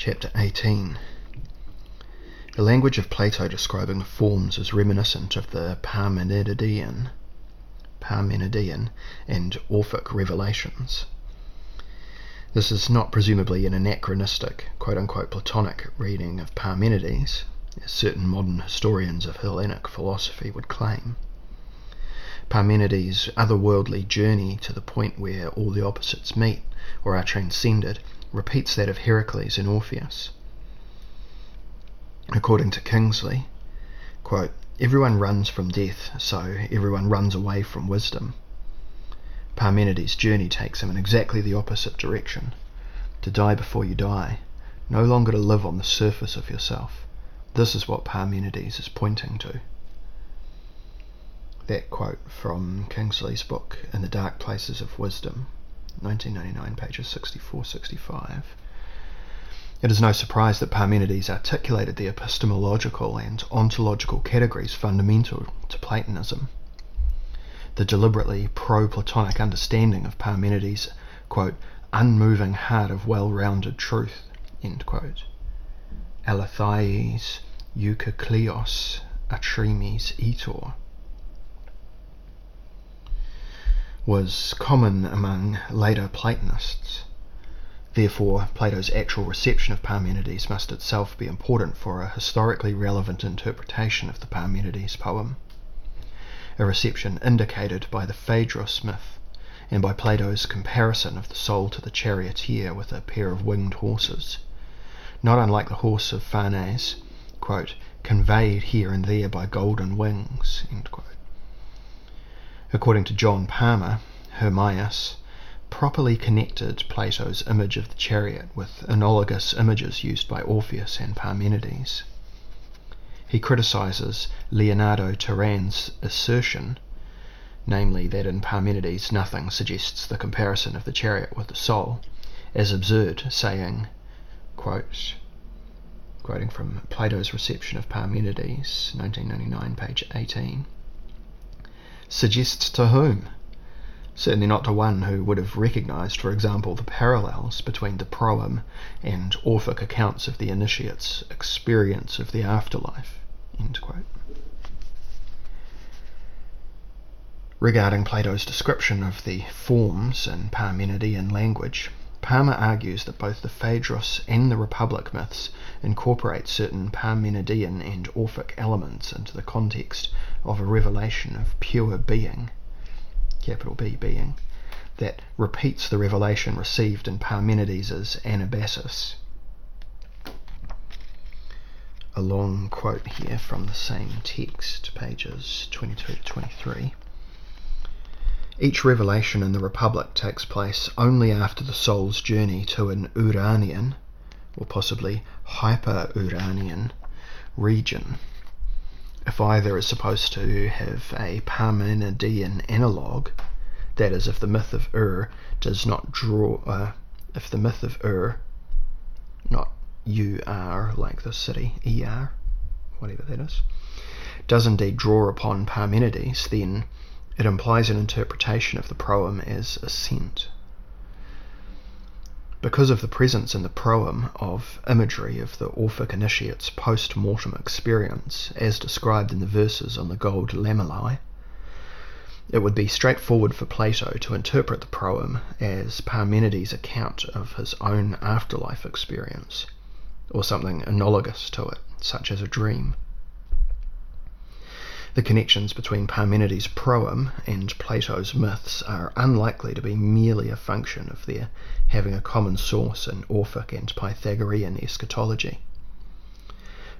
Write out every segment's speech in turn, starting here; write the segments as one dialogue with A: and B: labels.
A: Chapter 18 The language of Plato describing forms is reminiscent of the Parmenidean, Parmenidean and Orphic revelations. This is not presumably an anachronistic, quote-unquote Platonic reading of Parmenides, as certain modern historians of Hellenic philosophy would claim. Parmenides' otherworldly journey to the point where all the opposites meet or are transcended repeats that of Heracles in Orpheus. According to Kingsley, quote, everyone runs from death, so everyone runs away from wisdom. Parmenides' journey takes him in exactly the opposite direction. To die before you die, no longer to live on the surface of yourself. This is what Parmenides is pointing to that quote from Kingsley's book In the Dark Places of Wisdom, 1999, pages 64 65. It is no surprise that Parmenides articulated the epistemological and ontological categories fundamental to Platonism. The deliberately pro Platonic understanding of Parmenides' quote, unmoving heart of well rounded truth, end quote. Aletheis eukekleos atrimes etor was common among later Platonists. Therefore, Plato's actual reception of Parmenides must itself be important for a historically relevant interpretation of the Parmenides poem. A reception indicated by the Phaedrus myth and by Plato's comparison of the soul to the charioteer with a pair of winged horses. Not unlike the horse of Phanes, quote, conveyed here and there by golden wings, According to John Palmer, Hermias properly connected Plato's image of the chariot with analogous images used by Orpheus and Parmenides. He criticizes Leonardo Tarán's assertion, namely that in Parmenides nothing suggests the comparison of the chariot with the soul, as absurd, saying, quote, quoting from Plato's Reception of Parmenides, 1999, page 18 suggests to whom? Certainly not to one who would have recognized, for example, the parallels between the proem and Orphic accounts of the initiate's experience of the afterlife. Regarding Plato's description of the forms in Parmenidean language, Palmer argues that both the Phaedrus and the Republic myths incorporate certain Parmenidean and Orphic elements into the context of a revelation of pure being, capital B being, that repeats the revelation received in Parmenides' Anabasis. A long quote here from the same text, pages 22 to 23. Each revelation in the Republic takes place only after the soul's journey to an Uranian, or possibly hyper-Uranian, region. If either is supposed to have a Parmenidean analogue, that is, if the myth of Ur does not draw, uh, if the myth of Ur, not U-R like the city, E-R, whatever that is, does indeed draw upon Parmenides, then it implies an interpretation of the proem as ascent. Because of the presence in the proem of imagery of the Orphic initiate's post mortem experience, as described in the verses on the gold lamellae, it would be straightforward for Plato to interpret the proem as Parmenides' account of his own afterlife experience, or something analogous to it, such as a dream. The connections between Parmenides' proem and Plato's myths are unlikely to be merely a function of their having a common source in Orphic and Pythagorean eschatology.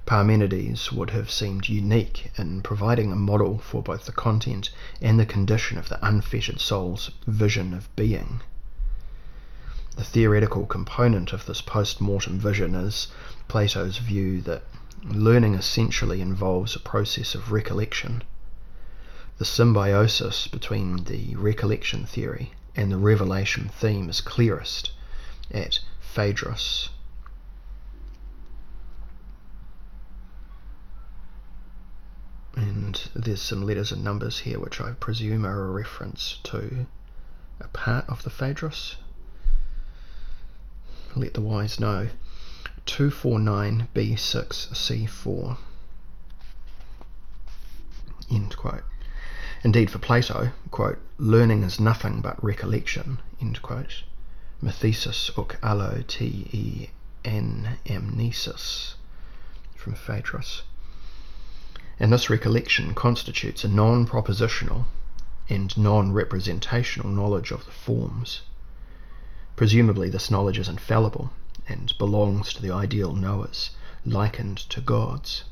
A: Parmenides would have seemed unique in providing a model for both the content and the condition of the unfettered soul's vision of being. The theoretical component of this post mortem vision is Plato's view that learning essentially involves a process of recollection. The symbiosis between the recollection theory and the revelation theme is clearest at Phaedrus. And there's some letters and numbers here which I presume are a reference to a part of the Phaedrus. Let the wise know. 249b6c4. End quote. Indeed, for Plato, quote, learning is nothing but recollection, end quote. Methesis uk allo te e n amnesis from Phaedrus. And this recollection constitutes a non propositional and non representational knowledge of the forms. Presumably, this knowledge is infallible and belongs to the ideal knowers, likened to gods.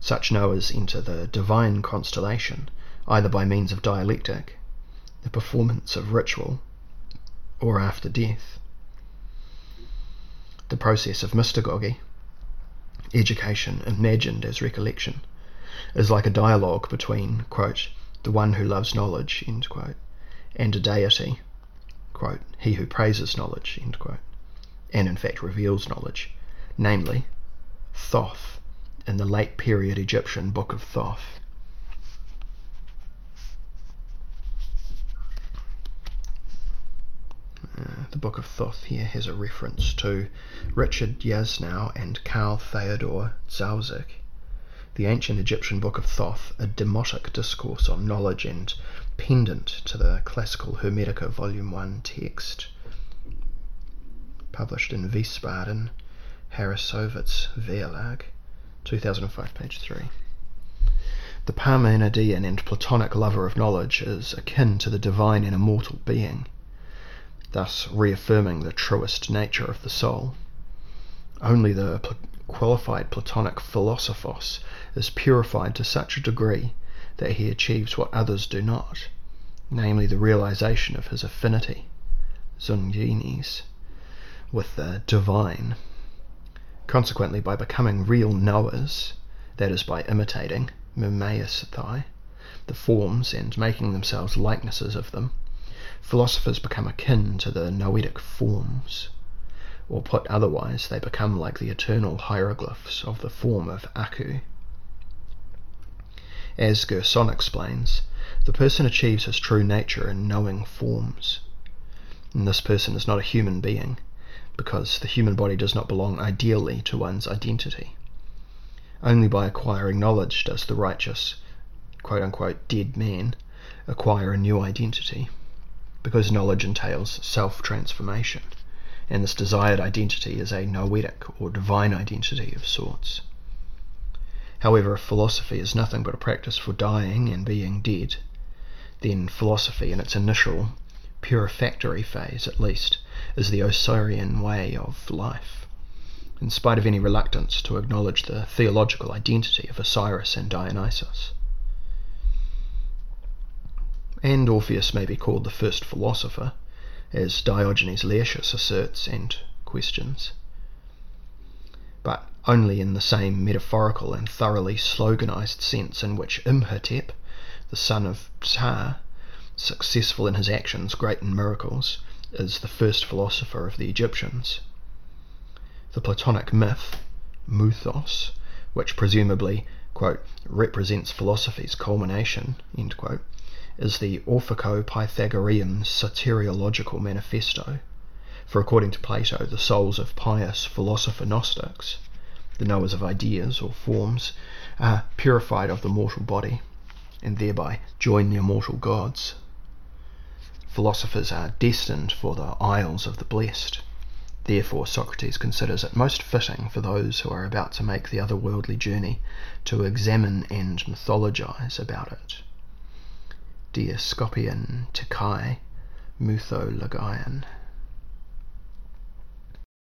A: Such knowers enter the divine constellation either by means of dialectic, the performance of ritual, or after death. The process of mystagogy, education imagined as recollection, is like a dialogue between, quote, the one who loves knowledge, quote, and a deity, quote, he who praises knowledge, quote, and in fact reveals knowledge, namely, Thoth, in the late period Egyptian Book of Thoth. Uh, the Book of Thoth here has a reference to Richard Jasnow and Carl Theodor Zauzich. The ancient Egyptian Book of Thoth, a demotic discourse on knowledge and pendant to the classical Hermetica Volume 1 text, published in Wiesbaden, Harrassowitz Verlag, 2005, page 3. The Parmenidean and Platonic lover of knowledge is akin to the divine and immortal being, thus reaffirming the truest nature of the soul. Only the pl- qualified Platonic philosophos is purified to such a degree that he achieves what others do not, namely the realization of his affinity, zungenes, with the divine. Consequently, by becoming real knowers, that is, by imitating, mimeisthai, the forms and making themselves likenesses of them, philosophers become akin to the noetic forms. Or put otherwise, they become like the eternal hieroglyphs of the form of Aku. As Gerson explains, the person achieves his true nature in knowing forms. And this person is not a human being, because the human body does not belong ideally to one's identity. Only by acquiring knowledge does the righteous, quote unquote, dead man acquire a new identity, because knowledge entails self transformation, and this desired identity is a noetic or divine identity of sorts. However, if philosophy is nothing but a practice for dying and being dead, then philosophy in its initial purifactory phase at least, is the Osirian way of life, in spite of any reluctance to acknowledge the theological identity of Osiris and Dionysus. And Orpheus may be called the first philosopher, as Diogenes Laertius asserts and questions, but only in the same metaphorical and thoroughly sloganized sense in which Imhotep, the son of Ptah, successful in his actions, great in miracles, is the first philosopher of the Egyptians. The Platonic myth, mythos, which presumably quote, represents philosophy's culmination, quote, is the Orphico-Pythagorean soteriological manifesto. For according to Plato, the souls of pious philosopher Gnostics, the knowers of ideas or forms, are purified of the mortal body, and thereby join the immortal gods philosophers are destined for the isles of the blessed. Therefore, Socrates considers it most fitting for those who are about to make the otherworldly journey to examine and mythologize about it. Dioscopian Tikai Muthologian.